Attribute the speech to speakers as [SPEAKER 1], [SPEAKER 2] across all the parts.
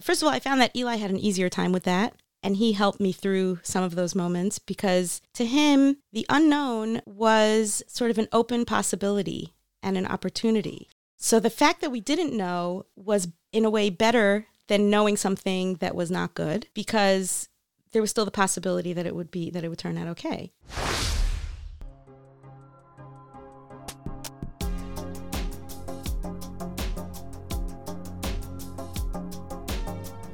[SPEAKER 1] first of all, I found that Eli had an easier time with that. And he helped me through some of those moments because to him, the unknown was sort of an open possibility and an opportunity. So the fact that we didn't know was, in a way, better than knowing something that was not good because there was still the possibility that it would be that it would turn out okay.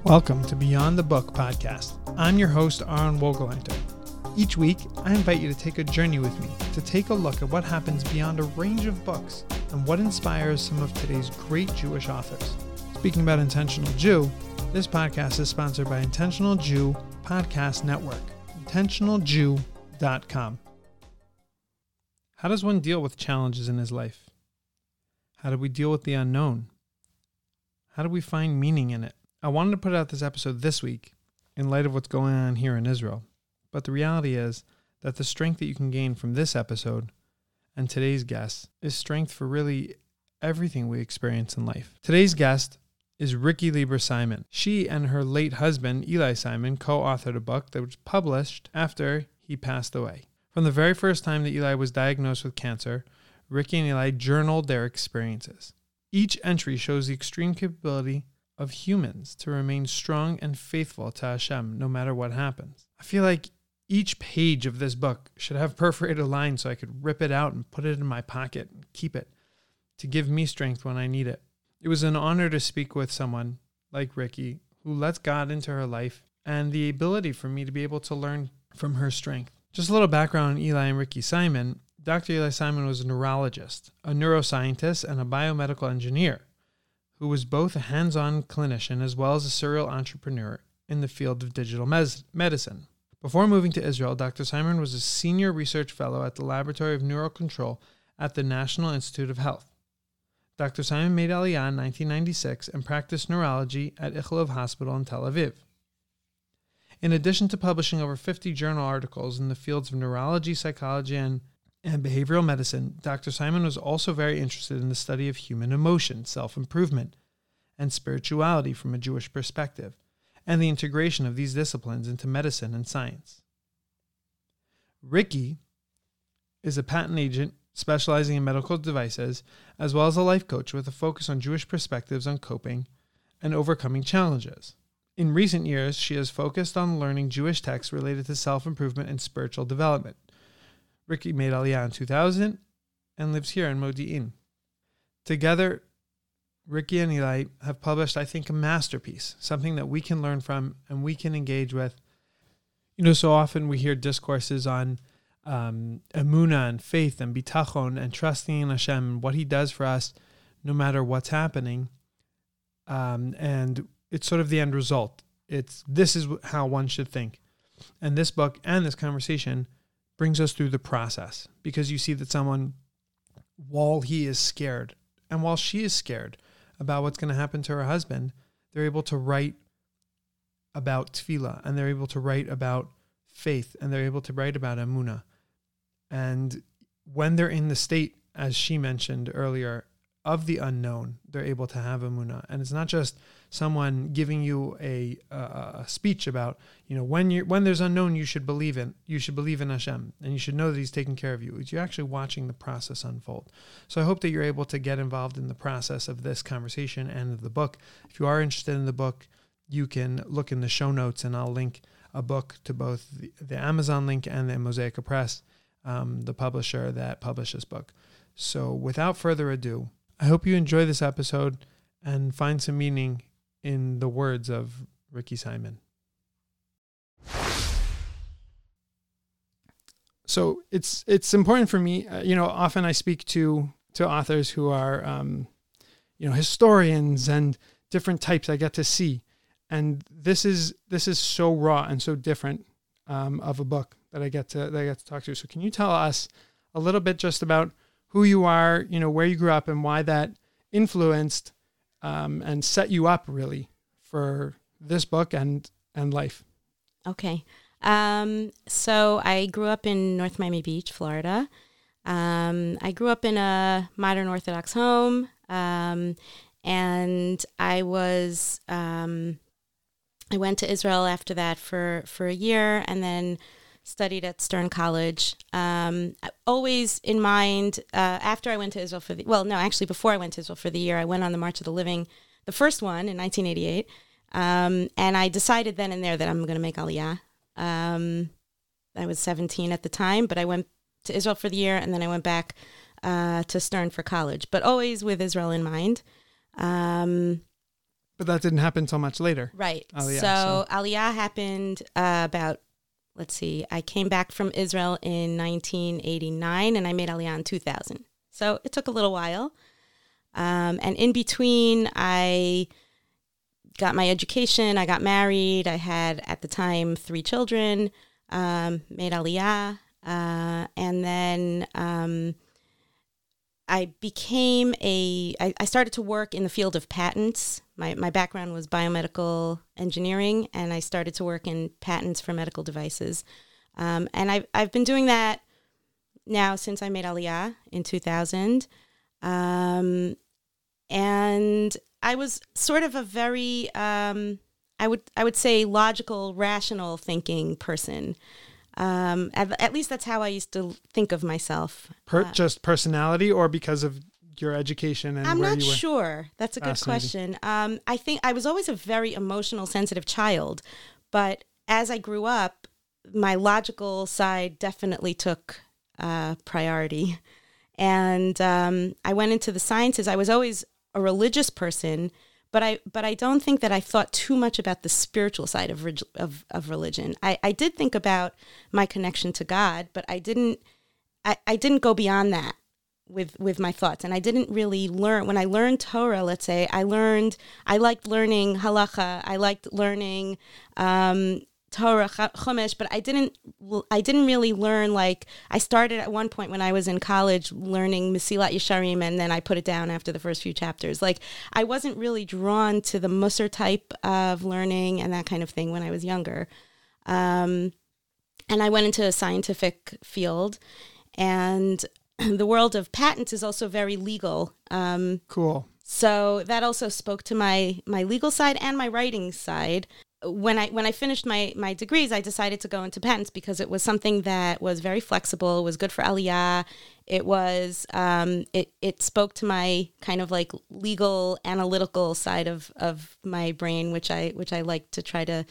[SPEAKER 2] Welcome to Beyond the Book podcast. I'm your host, Aaron Wogelenter. Each week, I invite you to take a journey with me to take a look at what happens beyond a range of books and what inspires some of today's great Jewish authors. Speaking about Intentional Jew, this podcast is sponsored by Intentional Jew Podcast Network, intentionaljew.com. How does one deal with challenges in his life? How do we deal with the unknown? How do we find meaning in it? I wanted to put out this episode this week in light of what's going on here in Israel. But the reality is that the strength that you can gain from this episode and today's guest is strength for really everything we experience in life. Today's guest is Ricky Lieber Simon. She and her late husband, Eli Simon, co authored a book that was published after he passed away. From the very first time that Eli was diagnosed with cancer, Ricky and Eli journaled their experiences. Each entry shows the extreme capability of humans to remain strong and faithful to Hashem no matter what happens. I feel like each page of this book should have perforated lines so I could rip it out and put it in my pocket and keep it to give me strength when I need it. It was an honor to speak with someone like Ricky who lets God into her life and the ability for me to be able to learn from her strength. Just a little background on Eli and Ricky Simon. Dr. Eli Simon was a neurologist, a neuroscientist, and a biomedical engineer who was both a hands on clinician as well as a serial entrepreneur in the field of digital mes- medicine. Before moving to Israel, Dr. Simon was a senior research fellow at the Laboratory of Neural Control at the National Institute of Health. Dr. Simon made Aliyah in 1996 and practiced neurology at Ichilov Hospital in Tel Aviv. In addition to publishing over 50 journal articles in the fields of neurology, psychology, and and behavioral medicine, Dr. Simon was also very interested in the study of human emotion, self improvement, and spirituality from a Jewish perspective, and the integration of these disciplines into medicine and science. Ricky is a patent agent specializing in medical devices, as well as a life coach with a focus on Jewish perspectives on coping and overcoming challenges. In recent years, she has focused on learning Jewish texts related to self improvement and spiritual development. Ricki made Aliyah in 2000 and lives here in Modi'in. Together, Ricky and Eli have published, I think, a masterpiece, something that we can learn from and we can engage with. You know, so often we hear discourses on um, emuna and faith and bitachon and trusting in Hashem and what He does for us, no matter what's happening. Um, and it's sort of the end result. It's this is how one should think. And this book and this conversation brings us through the process because you see that someone, while he is scared and while she is scared about what's going to happen to her husband, they're able to write about tefillah and they're able to write about faith and they're able to write about emuna. And when they're in the state, as she mentioned earlier, of the unknown, they're able to have emuna. And it's not just someone giving you a, a, a speech about, you know, when you when there's unknown, you should believe in you should believe in Hashem, and you should know that He's taking care of you. You're actually watching the process unfold. So I hope that you're able to get involved in the process of this conversation and of the book. If you are interested in the book, you can look in the show notes, and I'll link a book to both the, the Amazon link and the Mosaica Press, um, the publisher that published this book. So without further ado, I hope you enjoy this episode and find some meaning in the words of Ricky Simon. So it's it's important for me. Uh, you know, often I speak to to authors who are, um, you know, historians and different types. I get to see, and this is this is so raw and so different um, of a book that I get to that I get to talk to. So can you tell us a little bit just about who you are, you know, where you grew up, and why that influenced um, and set you up really for this book and and life.
[SPEAKER 1] Okay. Um, so I grew up in North Miami Beach, Florida. Um, I grew up in a modern Orthodox home, um, and I was um, I went to Israel after that for, for a year and then studied at Stern College. Um, always in mind, uh, after I went to Israel for the, well, no, actually, before I went to Israel for the year, I went on the March of the Living, the first one in 1988. Um, and I decided then and there that I'm going to make Aliyah. Um, I was 17 at the time, but I went to Israel for the year and then I went back uh, to Stern for college, but always with Israel in mind. Um,
[SPEAKER 2] but that didn't happen so much later.
[SPEAKER 1] Right. Aliyah, so, so, Aliyah happened uh, about, let's see, I came back from Israel in 1989 and I made Aliyah in 2000. So it took a little while. Um, and in between, I got my education, I got married, I had at the time three children, um, made Aliyah, uh, and then um, I became a. I, I started to work in the field of patents. My, my background was biomedical engineering, and I started to work in patents for medical devices. Um, and I've, I've been doing that now since I made Aliyah in 2000. Um, and I was sort of a very, um, I would I would say logical, rational thinking person. Um, at, at, least that's how I used to think of myself.
[SPEAKER 2] Per, uh, just personality, or because of your education and
[SPEAKER 1] I'm
[SPEAKER 2] not
[SPEAKER 1] sure. That's a good question. Um, I think I was always a very emotional, sensitive child, but as I grew up, my logical side definitely took uh, priority. And um, I went into the sciences. I was always a religious person, but I but I don't think that I thought too much about the spiritual side of of, of religion. I, I did think about my connection to God, but I didn't I, I didn't go beyond that with with my thoughts and I didn't really learn when I learned Torah let's say I learned I liked learning halacha I liked learning um, Torah Chumash, but I didn't I didn't really learn like I started at one point when I was in college learning Mesilat Yesharim and then I put it down after the first few chapters. Like I wasn't really drawn to the Musar type of learning and that kind of thing when I was younger. Um, and I went into a scientific field and the world of patents is also very legal. Um,
[SPEAKER 2] cool.
[SPEAKER 1] So that also spoke to my my legal side and my writing side when I when I finished my my degrees, I decided to go into patents because it was something that was very flexible. Was good for Aliyah. It was um, it it spoke to my kind of like legal analytical side of of my brain, which I which I like to try to.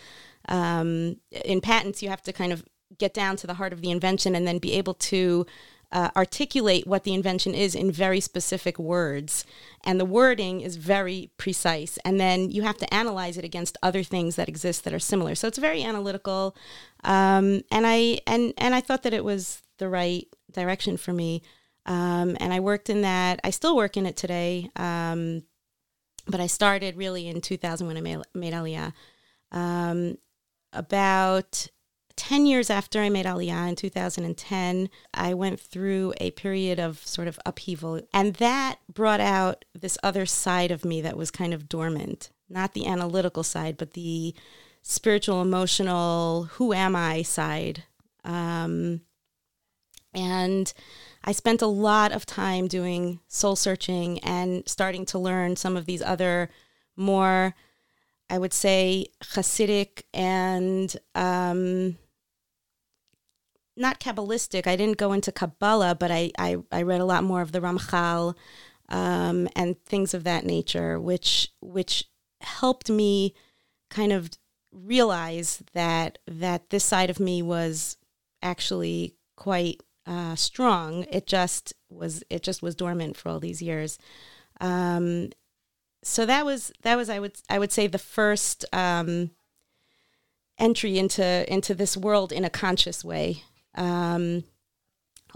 [SPEAKER 1] Um, in patents, you have to kind of get down to the heart of the invention and then be able to uh, articulate what the invention is in very specific words. And the wording is very precise. And then you have to analyze it against other things that exist that are similar. So it's very analytical. Um, and I and and I thought that it was the right direction for me. Um, and I worked in that. I still work in it today. Um, but I started really in 2000 when I made, made Aliyah. Um, about 10 years after I made Aliyah in 2010, I went through a period of sort of upheaval. And that brought out this other side of me that was kind of dormant, not the analytical side, but the spiritual, emotional, who am I side. Um, and I spent a lot of time doing soul searching and starting to learn some of these other more, I would say, Hasidic and um, not Kabbalistic. I didn't go into Kabbalah, but I, I, I read a lot more of the Ramchal um, and things of that nature, which which helped me kind of realize that that this side of me was actually quite uh, strong. It just was it just was dormant for all these years. Um, so that was that was I would I would say the first um, entry into into this world in a conscious way. Um,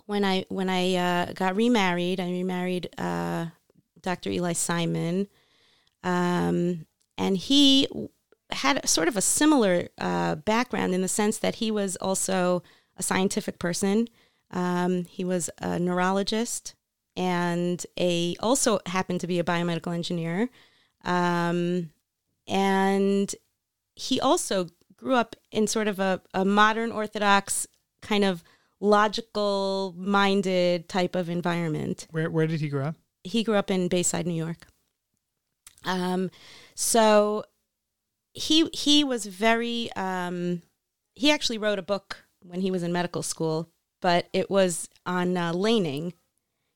[SPEAKER 1] when I when I uh, got remarried, I remarried uh, Dr. Eli Simon, um, and he had sort of a similar uh, background in the sense that he was also a scientific person. Um, he was a neurologist and a also happened to be a biomedical engineer, um, and he also grew up in sort of a, a modern Orthodox kind of logical minded type of environment.
[SPEAKER 2] Where where did he grow up?
[SPEAKER 1] He grew up in Bayside, New York. Um, so he he was very um, he actually wrote a book when he was in medical school, but it was on uh, laning.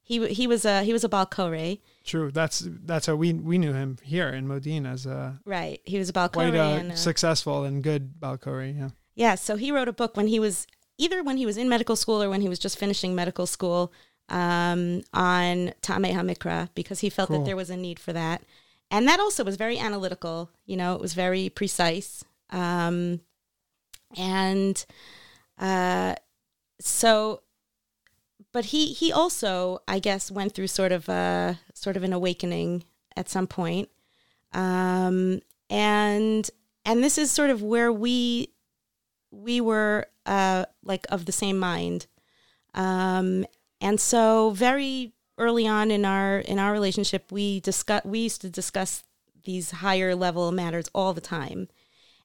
[SPEAKER 1] He he was a he was a baal koreh.
[SPEAKER 2] True. That's that's how we we knew him here in Modi'in as a
[SPEAKER 1] Right. He was a baal koreh.
[SPEAKER 2] quite a
[SPEAKER 1] and, uh,
[SPEAKER 2] successful and good baal korei. Yeah.
[SPEAKER 1] Yeah, so he wrote a book when he was either when he was in medical school or when he was just finishing medical school um, on Taamei Hamikra because he felt
[SPEAKER 2] Cool.
[SPEAKER 1] that there was a need for that. And that also was very analytical, you know, it was very precise. Um, and uh, so, but he he also, I guess, went through sort of a sort of an awakening at some point. Um, and and this is sort of where we we were uh, like of the same mind, um, and so very early on in our in our relationship, we discuss we used to discuss these higher level matters all the time,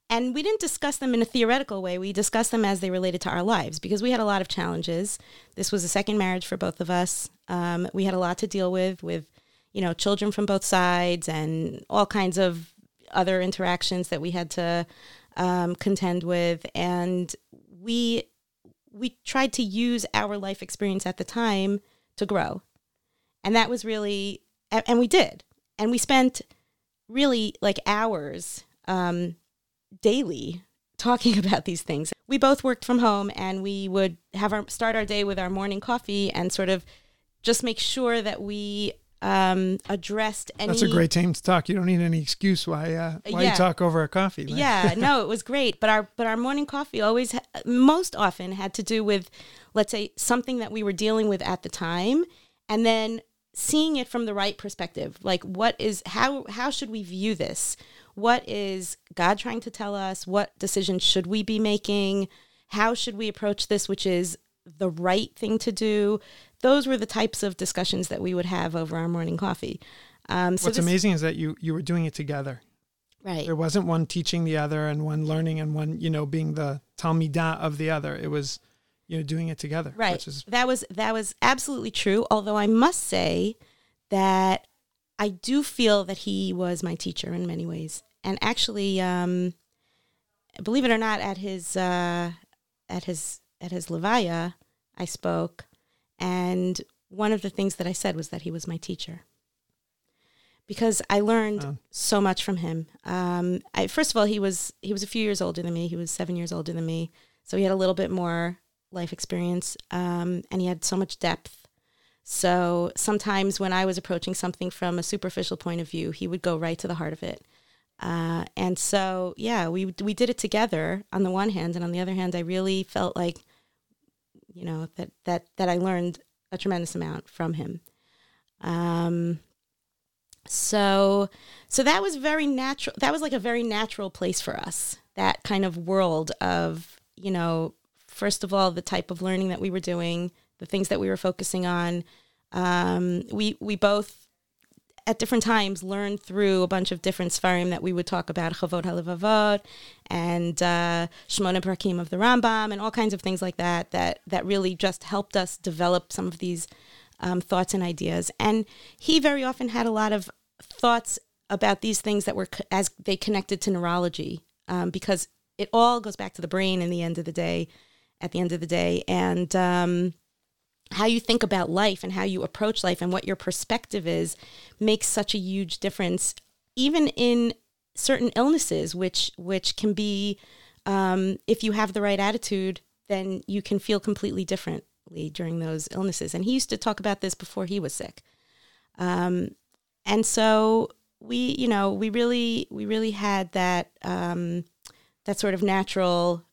[SPEAKER 1] and we didn't discuss them in a theoretical way. We discussed them as they related to our lives because we had a lot of challenges. This was a second marriage for both of us. Um, we had a lot to deal with with you know children from both sides and all kinds of other interactions that we had to um, contend with, and we we tried to use our life experience at the time to grow, and that was really, a- and we did, and we spent really like hours um, daily talking about these things. We both worked from home, and we would have our start our day with our morning coffee and sort of just make sure that we um, addressed any.
[SPEAKER 2] That's a great time to talk. You don't need any excuse why uh, why
[SPEAKER 1] Yeah.
[SPEAKER 2] you talk over a coffee. Like-
[SPEAKER 1] yeah no it was great but our but our morning coffee always most often had to do with let's say something that we were dealing with at the time and then seeing it from the right perspective like what is how how should we view this what is god trying to tell us what decisions should we be making how should we approach this which is the right thing to do those were the types of discussions that we would have over our morning coffee um, so
[SPEAKER 2] What's
[SPEAKER 1] this-
[SPEAKER 2] amazing is that you you were doing it together.
[SPEAKER 1] right
[SPEAKER 2] There wasn't one teaching the other and one learning and one you know being the talmidah of the other. It was you know doing it together.
[SPEAKER 1] right
[SPEAKER 2] Which is
[SPEAKER 1] that was that was absolutely true although i must say that i do feel that he was my teacher in many ways and actually um believe it or not at his uh at his at his levaya i spoke and one of the things that i said was that he was my teacher. Because i learned
[SPEAKER 2] Wow.
[SPEAKER 1] so much from him. Um I, first of all he was he was a few years older than me. He was seven years older than me. So he had a little bit more life experience um, and he had so much depth. So sometimes when i was approaching something from a superficial point of view he would go right to the heart of it uh, and so yeah we we did it together on the one hand and on the other hand i really felt like you know that that that i learned a tremendous amount from him. Um, so so that was very natural that was like a very natural place for us that kind of world of you know first of all the type of learning that we were doing the things that we were focusing on. Um, we we both at different times learned through a bunch of different sefarim that we would talk about Chovot Halevavot and uh, Shmona Parakim of the Rambam and all kinds of things like that that that really just helped us develop some of these um, thoughts and ideas. And he very often had a lot of thoughts about these things that were co- as they connected to neurology um, because it all goes back to the brain in the end of the day at the end of the day and um, how you think about life and how you approach life and what your perspective is makes such a huge difference even in certain illnesses which which can be um, if you have the right attitude then you can feel completely differently during those illnesses. And he used to talk about this before he was sick. Um, and so we you know we really we really had that um, that sort of natural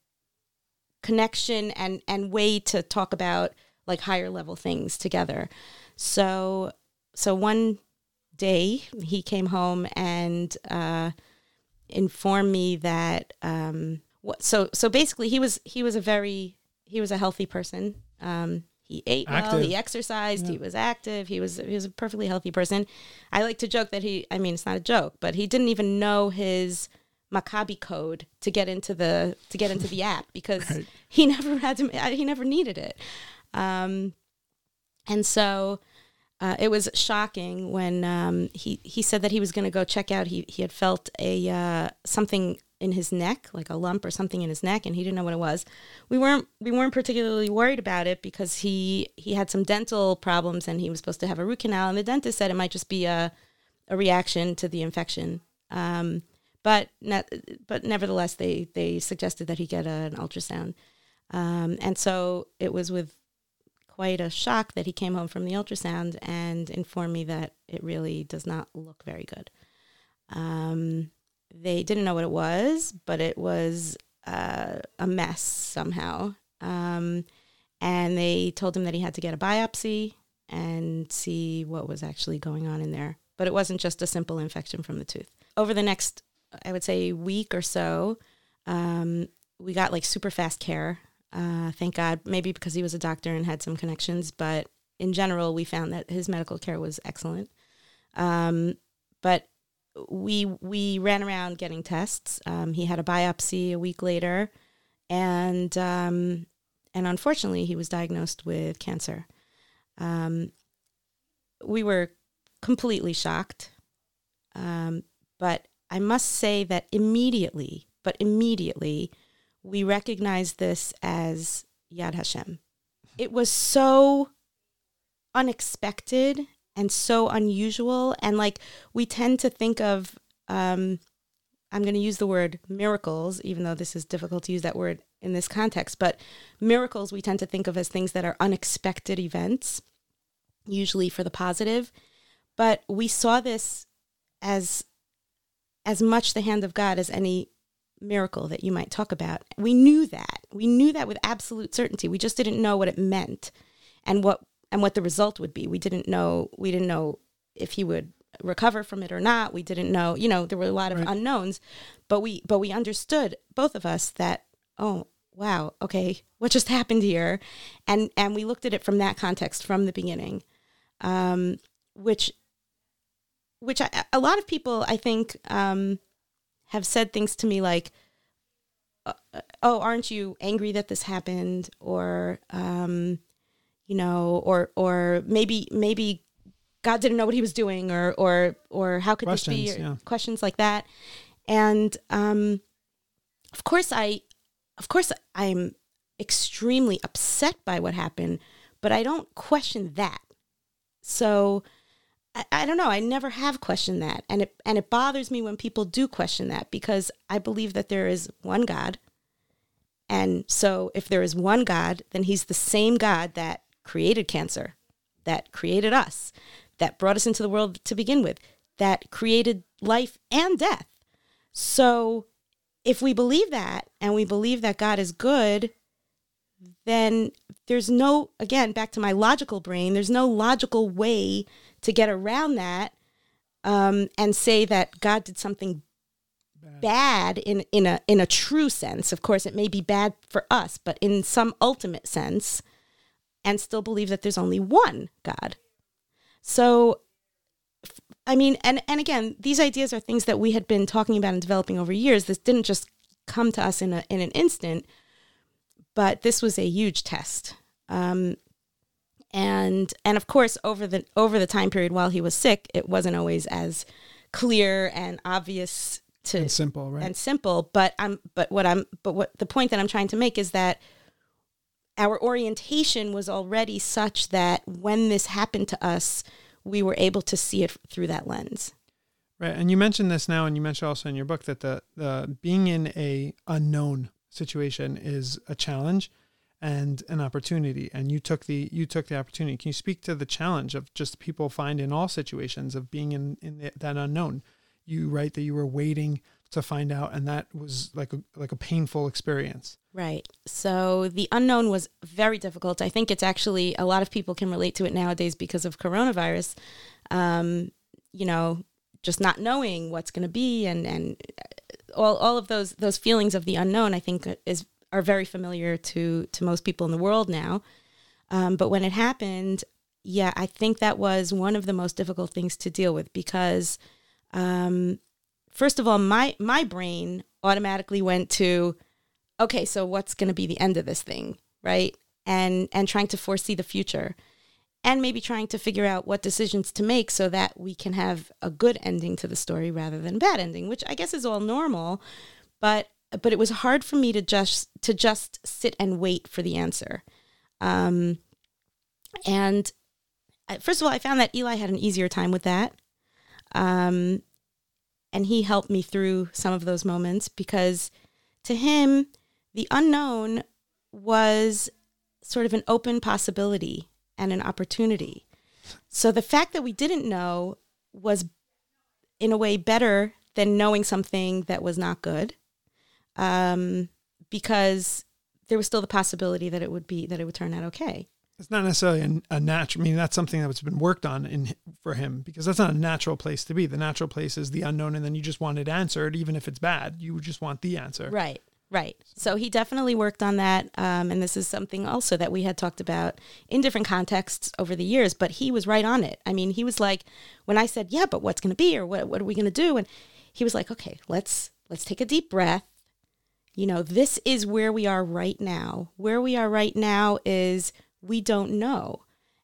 [SPEAKER 1] connection and and way to talk about like higher level things together. So so one day he came home and uh, informed me that um, what so so basically he was he was a very he was a healthy person. Um, he ate well he exercised he was active he was he was a perfectly healthy person. I like to joke that he i mean it's not a joke but he didn't even know his Maccabi code to get into the to get into the app because
[SPEAKER 2] Right.
[SPEAKER 1] he never had to he never needed it um, and so uh, it was shocking when um, he he said that he was going to go check out. He he had felt a uh, something in his neck, like a lump or something in his neck, and he didn't know what it was. We weren't we weren't particularly worried about it because he he had some dental problems and he was supposed to have a root canal, and the dentist said it might just be a a reaction to the infection. Um, but ne- but nevertheless, they they suggested that he get a, an ultrasound, um, and so it was with quite a shock that he came home from the ultrasound and informed me that it really does not look very good. Um, they didn't know what it was, but it was uh, a mess somehow. Um, and they told him that he had to get a biopsy and see what was actually going on in there. But it wasn't just a simple infection from the tooth. Over the next, I would say, week or so, um, we got like super fast care. Uh, thank God, maybe because he was a doctor and had some connections, but in general, we found that his medical care was excellent. Um, but we we ran around getting tests. Um, he had a biopsy a week later, and um, and unfortunately, he was diagnosed with cancer. Um, we were completely shocked, um, but I must say that immediately, but immediately, we recognize this as Yad Hashem. It was so unexpected and so unusual. And like we tend to think of, um, I'm going to use the word miracles, even though this is difficult to use that word in this context, but miracles we tend to think of as things that are unexpected events, usually for the positive. But we saw this as as much the hand of God as any miracle that you might talk about. We knew that. We knew that with absolute certainty. We just didn't know what it meant and what and what the result would be. We didn't know we didn't know if he would recover from it or not. We didn't know, you know, there were a lot of
[SPEAKER 2] Right.
[SPEAKER 1] unknowns, but we but we understood both of us that oh, wow, okay, what just happened here? And and we looked at it from that context from the beginning. Um which which I, a lot of people I think um have said things to me like uh, oh aren't you angry that this happened? or um you know or or maybe maybe god didn't know what he was doing or or or how could this be
[SPEAKER 2] Questions, yeah.
[SPEAKER 1] questions like that. And um of course i of course i'm extremely upset by what happened but i don't question that. So I, don't know. I never have questioned that, and it and it bothers me when people do question that because I believe that there is one God, and so if there is one God, then He's the same God that created cancer, that created us, that brought us into the world to begin with, that created life and death. So if we believe that, and we believe that God is good, then there's no again back to my logical brain. There's no logical way to get around that um, and say that God did something bad in in a in a true sense. Of course, it may be bad for us, but in some ultimate sense, and still believe that there's only one God. So, I mean, and and again, these ideas are things that we had been talking about and developing over years. This didn't just come to us in a in an instant, but this was a huge test. Um, and and of course over the over the time period while he was sick it wasn't always as clear and obvious to
[SPEAKER 2] And simple, right?
[SPEAKER 1] and simple. But i'm but what i'm but what the point that i'm trying to make is that our orientation was already such that when this happened to us we were able to see it through that lens.
[SPEAKER 2] Right, and you mentioned this now, and you mentioned also in your book that the the being in a unknown situation is a challenge and an opportunity, and you took the you took the opportunity. Can you speak to the challenge of just people find in all situations of being in in that unknown? You write that you were waiting to find out, and that was like a like a painful experience.
[SPEAKER 1] Right. So the unknown was very difficult. I think it's actually a lot of people can relate to it nowadays because of coronavirus. Um, you know, just not knowing what's going to be and and all all of those those feelings of the unknown. I think is are very familiar to to most people in the world now. Um, but when it happened, yeah, I think that was one of the most difficult things to deal with because, um, first of all, my my brain automatically went to okay, so what's going to be the end of this thing, right? And and trying to foresee the future, and maybe trying to figure out what decisions to make so that we can have a good ending to the story rather than bad ending, which I guess is all normal. but but it was hard for me to just to just sit and wait for the answer. Um, and first of all, I found that Eli had an easier time with that. Um, and he helped me through some of those moments because to him, the unknown was sort of an open possibility and an opportunity. So the fact that we didn't know was, in a way, better than knowing something that was not good, um, because there was still the possibility that it would be that it would turn out okay.
[SPEAKER 2] It's not necessarily a, a natural. I mean, that's something that's been worked on in for him because that's not a natural place to be. The natural place is the unknown, and then you just want it answered, even if it's bad. You just want the answer.
[SPEAKER 1] Right. Right. So he definitely worked on that. Um, and this is something also that we had talked about in different contexts over the years, but he was right on it. I mean, he was like, when I said, yeah, but what's going to be or what, what are we going to do? And he was like, okay, let's, let's take a deep breath. You know, this is where we are right now. Where we are right now is we don't know.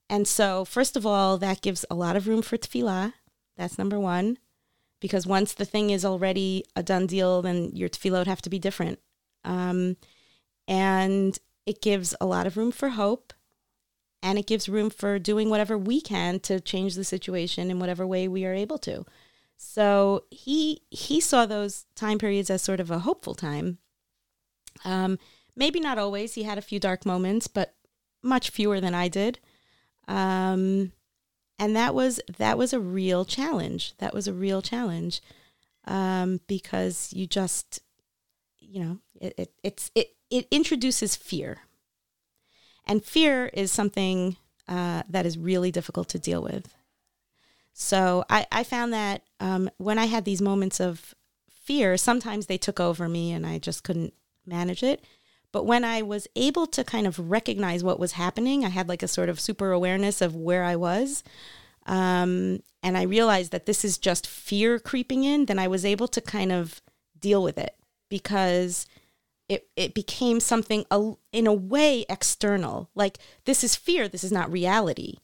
[SPEAKER 1] And so, first of all, that gives a lot of room for tefillah. That's number one. Because once the thing is already a done deal, then your tefillah would have to be different um, and it gives a lot of room for hope and it gives room for doing whatever we can to change the situation in whatever way we are able to. So he he saw those time periods as sort of a hopeful time. Um, maybe not always. He had a few dark moments, but much fewer than I did. Um, and that was that was a real challenge. That was a real challenge um, because you just you know, it, it, it's, it, it introduces fear. And fear is something uh, that is really difficult to deal with. So I, I found that um, when I had these moments of fear, sometimes they took over me and I just couldn't manage it. But when I was able to kind of recognize what was happening, I had like a sort of super awareness of where I was. Um, and I realized that this is just fear creeping in, then I was able to kind of deal with it because it, it became something in a way external. Like, this is fear, this is not reality.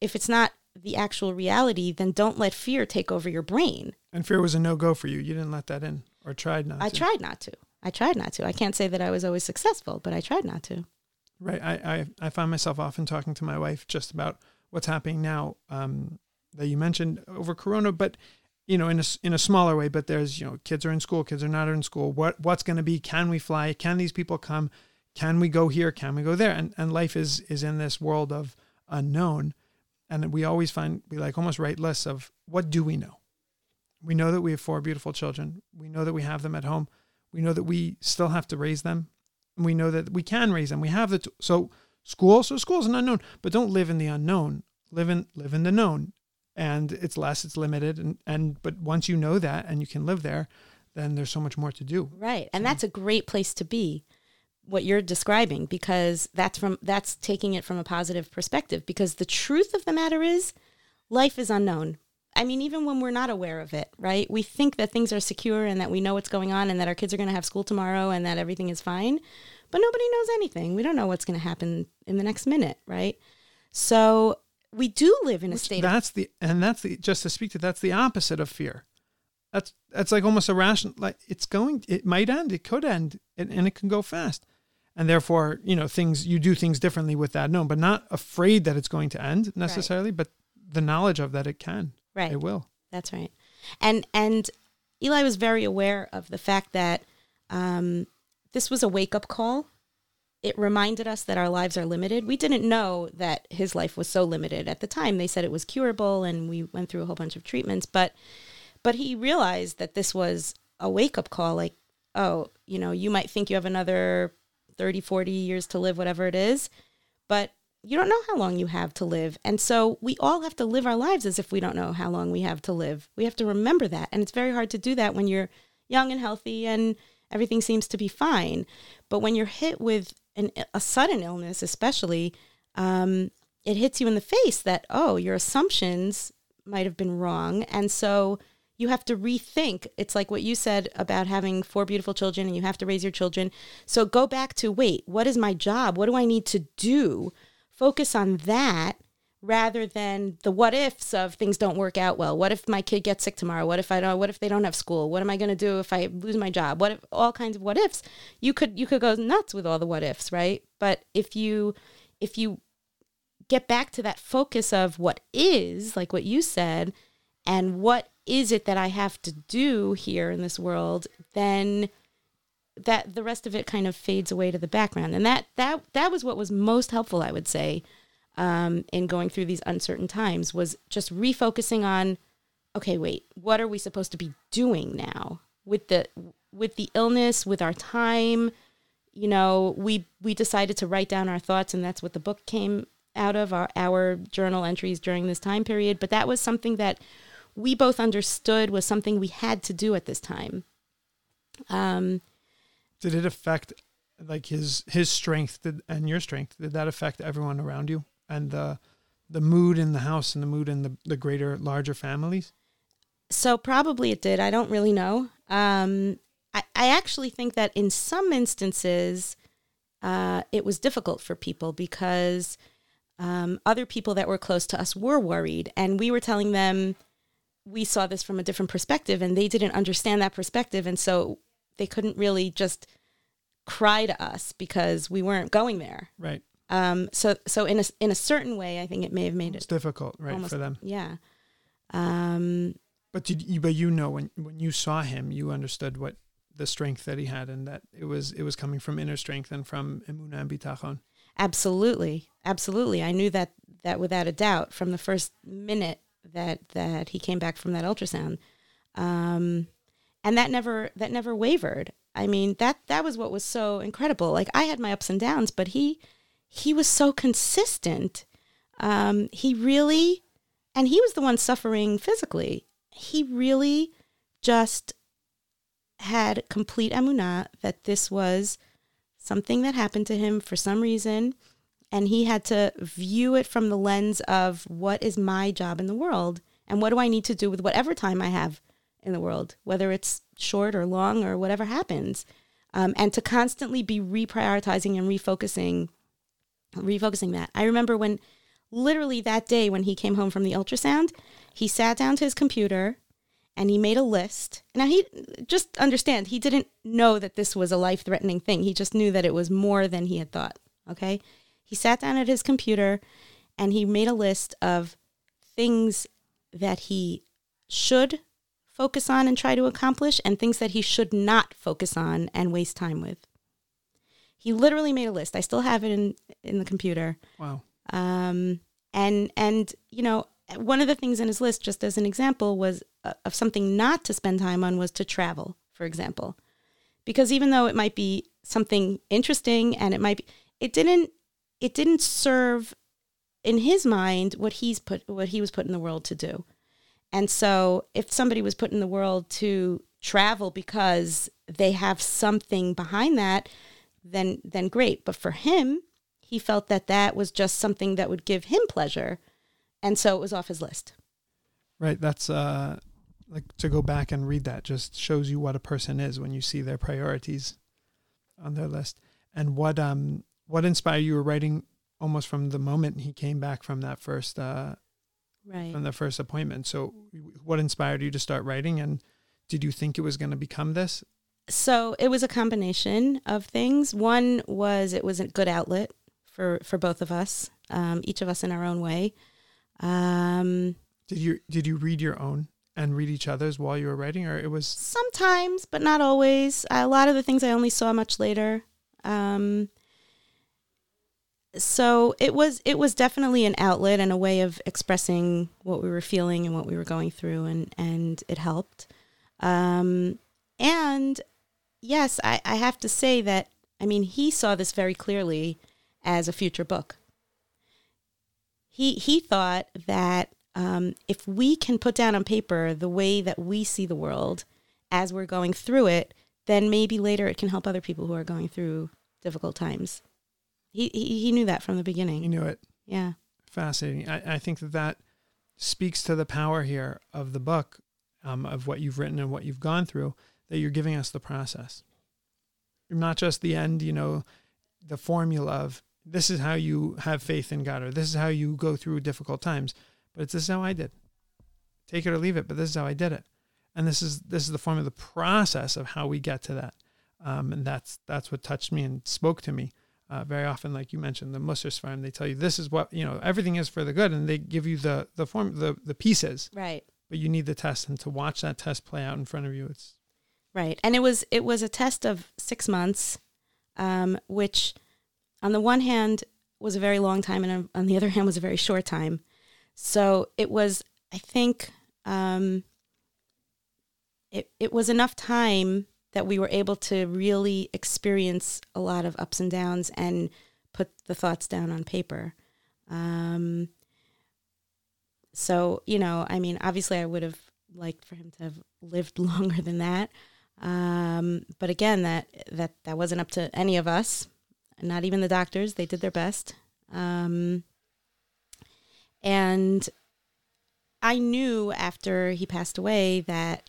[SPEAKER 1] If it's not the actual reality, then don't let fear take over your brain.
[SPEAKER 2] And fear was a no go for you. You didn't let that in or tried not to
[SPEAKER 1] I
[SPEAKER 2] to.
[SPEAKER 1] tried not to. I tried not to. I can't say that I was always successful, but I tried not to.
[SPEAKER 2] Right. I, I, I find myself often talking to my wife just about what's happening now um, that you mentioned over Corona, but you know, in a, in a smaller way, but there's, you know, kids are in school, kids are not in school. What, what's going to be, can we fly? Can these people come? Can we go here? Can we go there? And, and life is, is in this world of unknown. And we always find, we like almost write lists of what do we know? We know that we have four beautiful children. We know that we have them at home. We know that we still have to raise them. And we know that we can raise them. We have the, t- so school, so school is an unknown, but don't live in the unknown. Live in, live in the known and it's less, it's limited, and and but once you know that and you can live there, then there's so much more to do.
[SPEAKER 1] Right, and so. that's a great place to be. What you're describing, because that's from that's taking it from a positive perspective. Because the truth of the matter is, life is unknown. I mean, even when we're not aware of it, right? We think that things are secure and that we know what's going on and that our kids are going to have school tomorrow and that everything is fine. But nobody knows anything. We don't know what's going to happen in the next minute, right? So we do live in a Which state.
[SPEAKER 2] That's of- the and that's the just to speak to that's the opposite of fear. That's that's like almost a rational like it's going it might end it could end and, and it can go fast and therefore you know things you do things differently with that known but not afraid that it's going to end necessarily right. but the knowledge of that it can
[SPEAKER 1] right
[SPEAKER 2] it will
[SPEAKER 1] that's right and and eli was very aware of the fact that um, this was a wake-up call it reminded us that our lives are limited. We didn't know that his life was so limited at the time. They said it was curable and we went through a whole bunch of treatments, but but he realized that this was a wake-up call like, oh, you know, you might think you have another 30, 40 years to live whatever it is, but you don't know how long you have to live. And so we all have to live our lives as if we don't know how long we have to live. We have to remember that. And it's very hard to do that when you're young and healthy and everything seems to be fine. But when you're hit with an, a sudden illness, especially, um, it hits you in the face that, oh, your assumptions might have been wrong. And so you have to rethink. It's like what you said about having four beautiful children and you have to raise your children. So go back to wait, what is my job? What do I need to do? Focus on that rather than the what ifs of things don't work out well. What if my kid gets sick tomorrow? What if I don't what if they don't have school? What am I going to do if I lose my job? What if all kinds of what ifs. You could you could go nuts with all the what ifs, right? But if you if you get back to that focus of what is, like what you said, and what is it that I have to do here in this world, then that the rest of it kind of fades away to the background. And that that that was what was most helpful, I would say, um, in going through these uncertain times was just refocusing on, okay, wait, what are we supposed to be doing now with the with the illness, with our time? You know, we we decided to write down our thoughts, and that's what the book came out of our our journal entries during this time period. But that was something that we both understood was something we had to do at this time. Um,
[SPEAKER 2] did it affect like his his strength did, and your strength? Did that affect everyone around you and the the mood in the house and the mood in the the greater larger families?
[SPEAKER 1] So probably it did. I don't really know. Um, I I actually think that in some instances, uh, it was difficult for people because um, other people that were close to us were worried, and we were telling them we saw this from a different perspective and they didn't understand that perspective and so they couldn't really just cry to us because we weren't going there.
[SPEAKER 2] Right.
[SPEAKER 1] Um so so in a in a certain way i think it may have made
[SPEAKER 2] it's
[SPEAKER 1] it
[SPEAKER 2] difficult right
[SPEAKER 1] almost-
[SPEAKER 2] for them.
[SPEAKER 1] yeah. Um
[SPEAKER 2] but did you but you know when when you saw him you understood what the strength that he had and that it was it was coming from inner strength and from emuna and bitachon
[SPEAKER 1] absolutely. Absolutely. I knew that that without a doubt from the first minute that that he came back from that ultrasound. Um and that never that never wavered. I mean that that was what was so incredible. Like i had my ups and downs but he he was so consistent. Um he really and he was the one suffering physically. He really just had complete emunah that this was something that happened to him for some reason and he had to view it from the lens of what is my job in the world and what do I need to do with whatever time I have in the world, whether it's short or long or whatever happens, um, and to constantly be reprioritizing and refocusing, refocusing that. I remember when, literally that day when he came home from the ultrasound, he sat down to his computer and he made a list. Now he just understand he didn't know that this was a life threatening thing. He just knew that it was more than he had thought. Okay. He sat down at his computer and he made a list of things that he should focus on and try to accomplish and things that he should not focus on and waste time with. He literally made a list. I still have it in in the computer.
[SPEAKER 2] wow
[SPEAKER 1] Um, and and you know one of the things in his list, just as an example, was uh, of something not to spend time on was to travel, for example, because even though it might be something interesting and it might be, it didn't it didn't serve in his mind what he's put what he was put in the world to do. And so if somebody was put in the world to travel because they have something behind that, then then great. But for him, he felt that that was just something that would give him pleasure, and so it was off his list.
[SPEAKER 2] Right. That's uh like to go back and read that just shows you what a person is when you see their priorities on their list. And what um what inspired you were writing almost from the moment he came back from that first uh
[SPEAKER 1] Right.
[SPEAKER 2] from the first appointment. So what inspired you to start writing and did you think it was going to become this?
[SPEAKER 1] So it was a combination of things. One was it was a good outlet for for both of us, um, each of us in our own way. Um,
[SPEAKER 2] Did you did you read your own and read each other's while you were writing or it was
[SPEAKER 1] sometimes, but not always. A lot of the things I only saw much later. Um, so it was it was definitely an outlet and a way of expressing what we were feeling and what we were going through, and and it helped. Um, and yes, I, I have to say that I mean he saw this very clearly as a future book. He he thought that um, if we can put down on paper the way that we see the world as we're going through it, then maybe later it can help other people who are going through difficult times. He he, he knew that from the beginning.
[SPEAKER 2] He knew it?
[SPEAKER 1] Yeah.
[SPEAKER 2] Fascinating. I, I think that that speaks to the power here of the book, um, of what you've written and what you've gone through, that you're giving us the process. Not just the end, you know, the formula of this is how you have faith in God, or this is how you go through difficult times. But it's this is how I did. Take it or leave it, but this is how I did it. And this is this is the form of the process of how we get to that. Um, and that's that's what touched me and spoke to me. Uh, very often, like you mentioned, the Musar Sefarim, they tell you this is what you know. Everything is for the good, and they give you the the form the the pieces.
[SPEAKER 1] Right.
[SPEAKER 2] But you need the test, and to watch that test play out in front of you, it's
[SPEAKER 1] Right. And it was it was a test of six months, um, which on the one hand was a very long time and on the other hand was a very short time. So it was, I think, um, it, it was enough time that we were able to really experience a lot of ups and downs and put the thoughts down on paper. Um, so, you know, I mean, obviously I would have liked for him to have lived longer than that. Um, but again, that that that wasn't up to any of us, not even the doctors. They did their best, um, and I knew after he passed away that,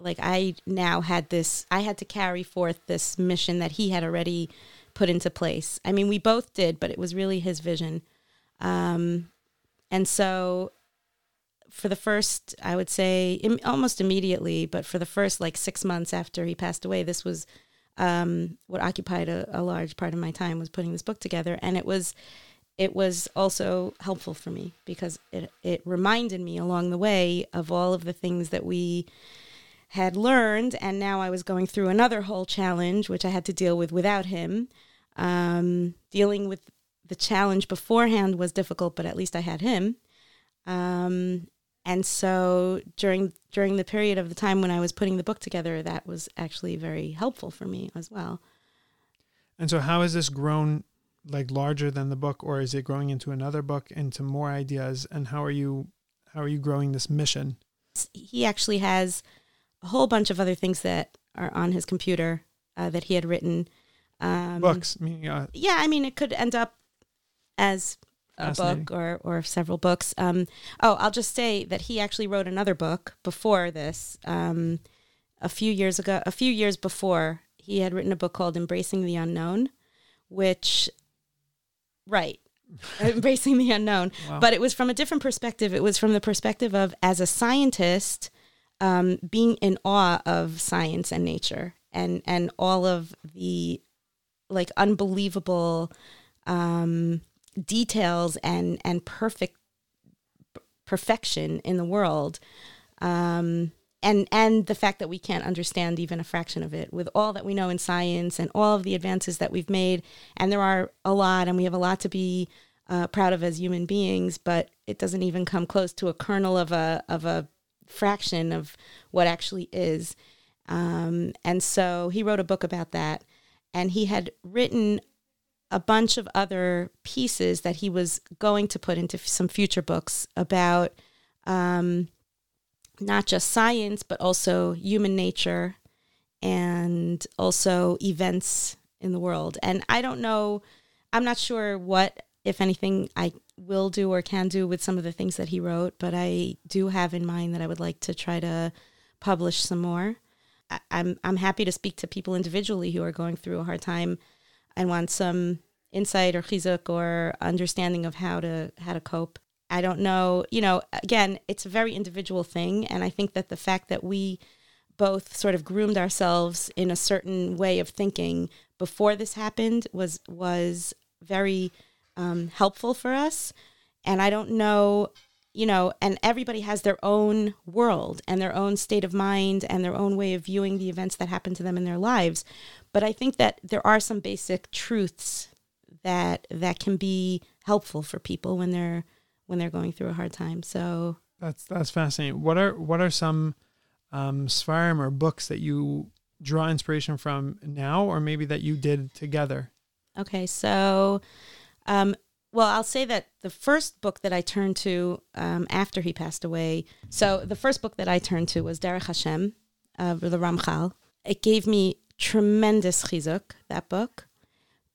[SPEAKER 1] like, I now had this. I had to carry forth this mission that he had already put into place. I mean, we both did, but it was really his vision, um, and so for the first, I would say, Im- almost immediately, but for the first like six months after he passed away, this was um, what occupied a, a, large part of my time was putting this book together, and it was it was also helpful for me because it it reminded me along the way of all of the things that we had learned, and now I was going through another whole challenge, which I had to deal with without him. Um, dealing with the challenge beforehand was difficult, but at least I had him. Um, and so during during the period of the time when I was putting the book together, that was actually very helpful for me as well.
[SPEAKER 2] And so, how has this grown like larger than the book, or is it growing into another book, into more ideas? And how are you how are you growing this mission?
[SPEAKER 1] He actually has a whole bunch of other things that are on his computer uh, that he had written.
[SPEAKER 2] Um, Books, meaning, uh,
[SPEAKER 1] yeah. I mean, it could end up as a book or or several books. Um, oh, I'll just say that he actually wrote another book before this. Um, a few years ago, a few years before, he had written a book called "Embracing the Unknown," which, right, embracing the unknown. Wow. But it was from a different perspective. It was from the perspective of as a scientist, um, being in awe of science and nature, and and all of the like unbelievable um, details and and perfect perfection in the world. Um, and and the fact that we can't understand even a fraction of it with all that we know in science and all of the advances that we've made. And there are a lot and we have a lot to be uh, proud of as human beings but it doesn't even come close to a kernel of a of a fraction of what actually is um, and so he wrote a book about that and he had written a bunch of other pieces that he was going to put into some future books about um, not just science, but also human nature and also events in the world. And I don't know, I'm not sure what, if anything, I will do or can do with some of the things that he wrote, but I do have in mind that I would like to try to publish some more. I, I'm I'm happy to speak to people individually who are going through a hard time and want some insight or chizuk or understanding of how to how to cope. I don't know. You know, again, it's a very individual thing, and I think that the fact that we both sort of groomed ourselves in a certain way of thinking before this happened was was very um, helpful for us. And I don't know, you know, and everybody has their own world and their own state of mind and their own way of viewing the events that happen to them in their lives. But I think that there are some basic truths that that can be helpful for people when they're when they're going through a hard time. So
[SPEAKER 2] that's that's fascinating. What are what are some um, sefarim or books that you draw inspiration from now, or maybe that you did together?
[SPEAKER 1] Okay, so um, well, I'll say that the first book that I turned to um, after he passed away. So the first book that I turned to was Derech Hashem, uh, the Ramchal. It gave me tremendous chizuk. That book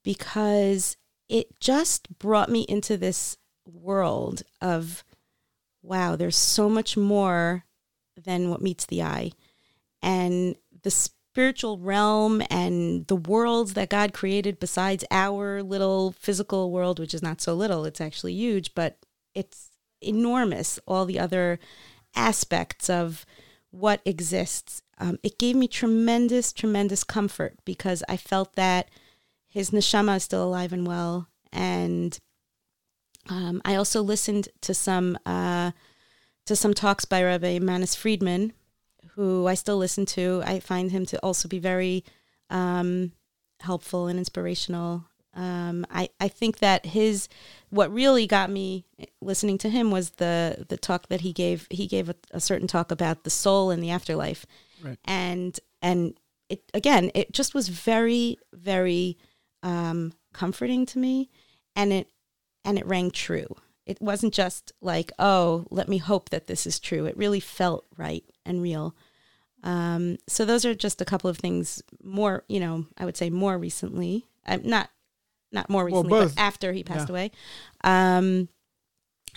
[SPEAKER 1] because it just brought me into this world of wow, there's so much more than what meets the eye. And the spiritual realm and the worlds that God created besides our little physical world, which is not so little, it's actually huge, but it's enormous, all the other aspects of what exists. Um, it gave me tremendous, tremendous comfort because I felt that his neshama is still alive and well. And um, I also listened to some uh, to some talks by Rabbi Manis Friedman, who I still listen to. I find him to also be very um, helpful and inspirational. Um, I, I think that his what really got me listening to him was the the talk that he gave. He gave a, a certain talk about the soul and the afterlife,
[SPEAKER 2] Right.
[SPEAKER 1] and and it again it just was very very um, comforting to me, and it and it rang true. It wasn't just like oh let me hope that this is true. It really felt right and real. Um, so those are just a couple of things more, you know, I would say more recently. I'm not not more recently,
[SPEAKER 2] both.
[SPEAKER 1] but after he passed
[SPEAKER 2] Yeah.
[SPEAKER 1] away. Um,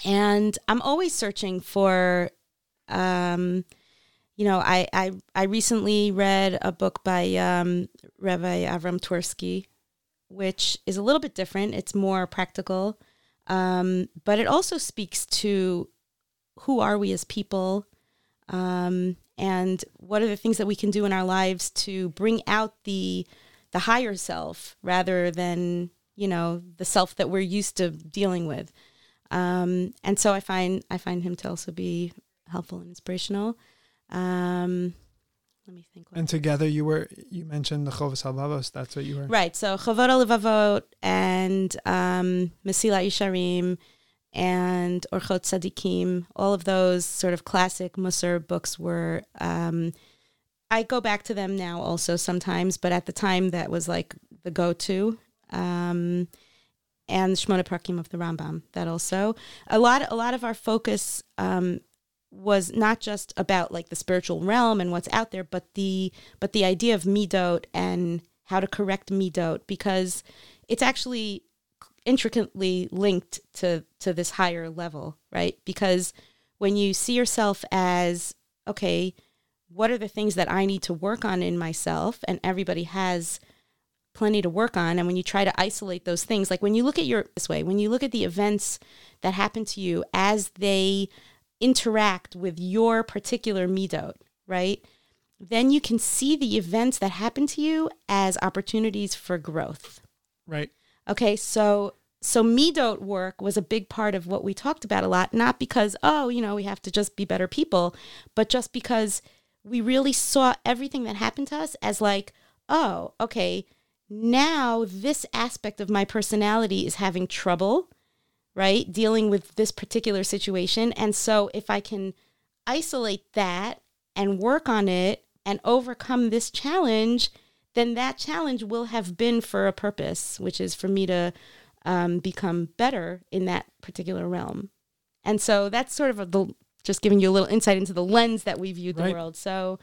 [SPEAKER 1] and I'm always searching for, um, you know, I, I I recently read a book by um, Rabbi Avram Twerski, which is a little bit different. It's more practical, um, but it also speaks to who are we as people, um, and what are the things that we can do in our lives to bring out the the higher self rather than you know the self that we're used to dealing with. Um, and so I find I find him to also be helpful and inspirational. Um, let me think.
[SPEAKER 2] And together you were you mentioned the Chovas Halvavos. That's what you were.
[SPEAKER 1] Right. So Chovot Halevavot and um, Mesilat Yesharim and Orchot Tzadikim, all of those sort of classic Musar books were. Um, I go back to them now also sometimes, but at the time that was like the go-to. Um, and Shmona Prakim of the Rambam. That also a lot. A lot of our focus um, was not just about like the spiritual realm and what's out there, but the but the idea of midot and how to correct midot because it's actually intricately linked to to this higher level, right? Because when you see yourself as okay, what are the things that I need to work on in myself, and everybody has plenty to work on and when you try to isolate those things like when you look at your this way when you look at the events that happen to you as they interact with your particular midot right then you can see the events that happen to you as opportunities for growth
[SPEAKER 2] Right.
[SPEAKER 1] Okay, so so midot work was a big part of what we talked about a lot, not because oh, you know, we have to just be better people, but just because we really saw everything that happened to us as like, oh, okay, now this aspect of my personality is having trouble, right? Dealing with this particular situation, and so if I can isolate that and work on it and overcome this challenge, then that challenge will have been for a purpose, which is for me to um, become better in that particular realm. And so that's sort of a, the, just giving you a little insight into the lens that we viewed the
[SPEAKER 2] Right.
[SPEAKER 1] world. So,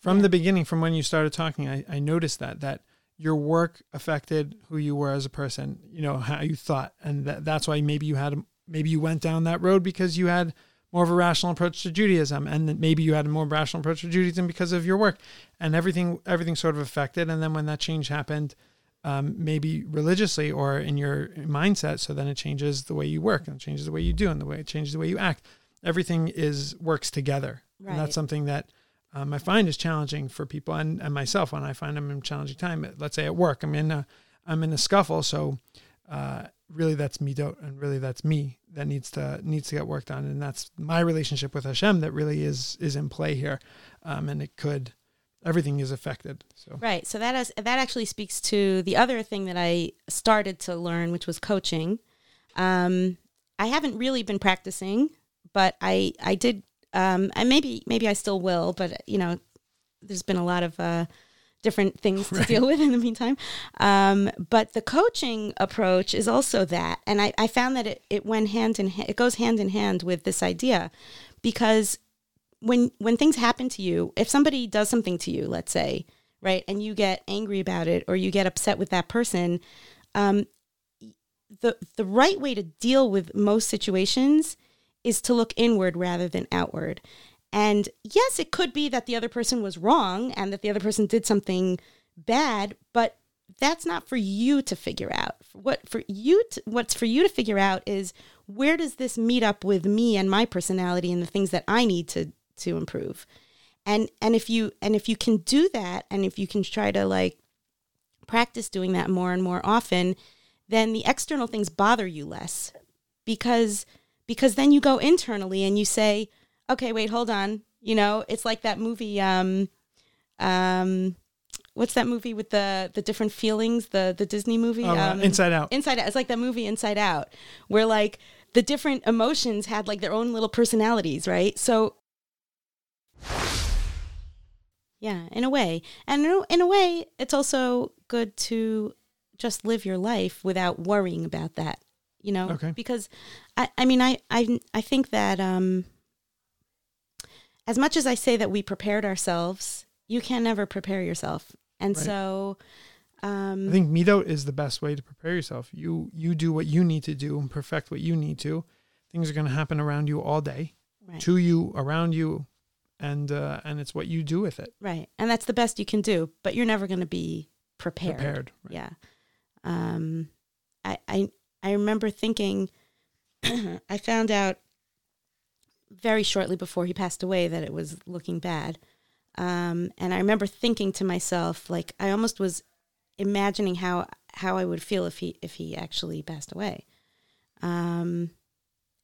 [SPEAKER 2] From
[SPEAKER 1] Yeah.
[SPEAKER 2] the beginning, from when you started talking, I, I noticed that that your work affected who you were as a person. You know how you thought, and that, that's why maybe you had maybe you went down that road because you had more of a rational approach to Judaism, and maybe you had a more rational approach to Judaism because of your work, and everything everything sort of affected. And then when that change happened, um, maybe religiously or in your mindset, so then it changes the way you work and it changes the way you do and the way it changes the way you act. Everything is works together, and that's something that um, I find is challenging for people and, and myself when I find I'm in a challenging time. Let's say at work, I'm in a I'm in a scuffle, so uh, really that's me Don't, and really that's me that needs to needs to get worked on, and that's my relationship with Hashem that really is is in play here, um, and it could everything is affected. So
[SPEAKER 1] right. So that is, that actually speaks to the other thing that I started to learn, which was coaching. Um, I haven't really been practicing, but I I did. Um, and maybe maybe I still will, but you know, there's been a lot of uh, different things to deal with in the meantime. Um, but the coaching approach is also that, and I, I found that it, it went hand in hand. It goes hand in hand with this idea, because when when things happen to you, if somebody does something to you, let's say, right, and you get angry about it or you get upset with that person, um, the the right way to deal with most situations is to look inward rather than outward. And yes, it could be that the other person was wrong and that the other person did something bad, but that's not for you to figure out. What for you to, what's for you to figure out is where does this meet up with me and my personality and the things that I need to to improve. And and if you and if you can do that and if you can try to like practice doing that more and more often, then the external things bother you less because because then you go internally and you say, "Okay, wait, hold on." You know, it's like that movie um um what's that movie with the the different feelings the the disney movie
[SPEAKER 2] Oh,
[SPEAKER 1] um,
[SPEAKER 2] Inside Out.
[SPEAKER 1] inside out it's like that movie inside out where like the different emotions had like their own little personalities right so yeah in a way and in a, in a way it's also good to just live your life without worrying about that you know
[SPEAKER 2] Okay.
[SPEAKER 1] because i i mean i i i think that um as much as i say that we prepared ourselves you can never prepare yourself and
[SPEAKER 2] Right.
[SPEAKER 1] so um
[SPEAKER 2] I think midot is the best way to prepare yourself. You you do what you need to do and perfect what you need to. Things are going to happen around you all day,
[SPEAKER 1] right.
[SPEAKER 2] to you, around you, and uh, and it's what you do with it.
[SPEAKER 1] Right. And that's the best you can do, but you're never going to be prepared.
[SPEAKER 2] Prepared. right.
[SPEAKER 1] Yeah. Um I I I remember thinking I found out very shortly before he passed away that it was looking bad. Um and I remember thinking to myself like I almost was imagining how how I would feel if he if he actually passed away. Um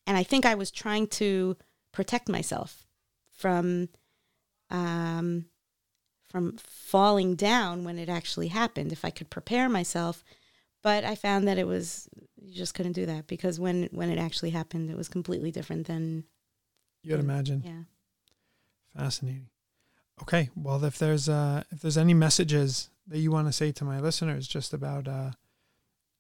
[SPEAKER 1] and I think I was trying to protect myself from um from falling down when it actually happened if I could prepare myself but I found that it was you just couldn't do that because when when it actually happened it was completely different than
[SPEAKER 2] You'd imagine.
[SPEAKER 1] yeah
[SPEAKER 2] Fascinating. Okay, well, if there's uh, if there's any messages that you want to say to my listeners, just about uh,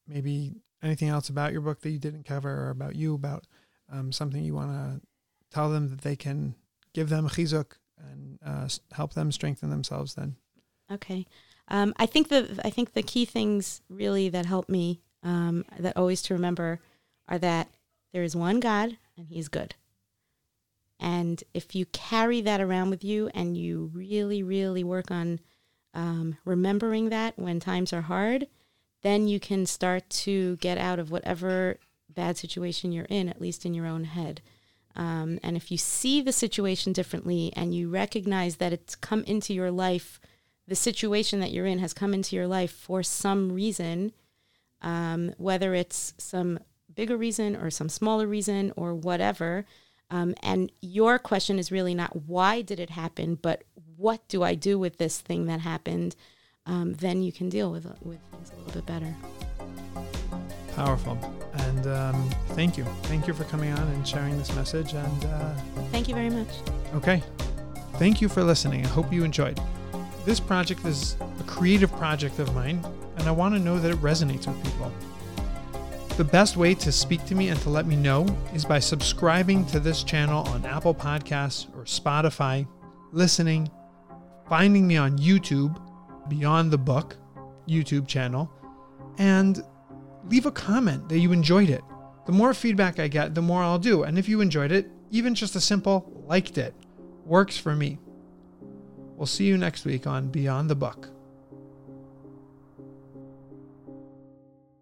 [SPEAKER 2] maybe anything else about your book that you didn't cover, or about you, about um, something you want to tell them that they can give them chizuk and uh, help them strengthen themselves, then
[SPEAKER 1] Okay. Um, I think the I think the key things really that help me um, that always to remember are that there is one God and He's good. And if you carry that around with you and you really, really work on um, remembering that when times are hard, then you can start to get out of whatever bad situation you're in, at least in your own head. Um, and if you see the situation differently and you recognize that it's come into your life the situation that you're in has come into your life for some reason, um, whether it's some bigger reason or some smaller reason or whatever. Um, and your question is really not why did it happen, but what do I do with this thing that happened? Um, then you can deal with with things a little bit better.
[SPEAKER 2] powerful. And um, thank you, thank you for coming on and sharing this message. And uh,
[SPEAKER 1] Thank you very much.
[SPEAKER 2] Okay. Thank you for listening. I hope you enjoyed. This project is a creative project of mine, and I want to know that it resonates with people. The best way to speak to me and to let me know is by subscribing to this channel on Apple Podcasts or Spotify, listening, finding me on YouTube, Beyond the Book YouTube channel, and leave a comment that you enjoyed it. The more feedback I get, the more I'll do. And if you enjoyed it, even just a simple liked it works for me. We'll see you next week on Beyond the Book.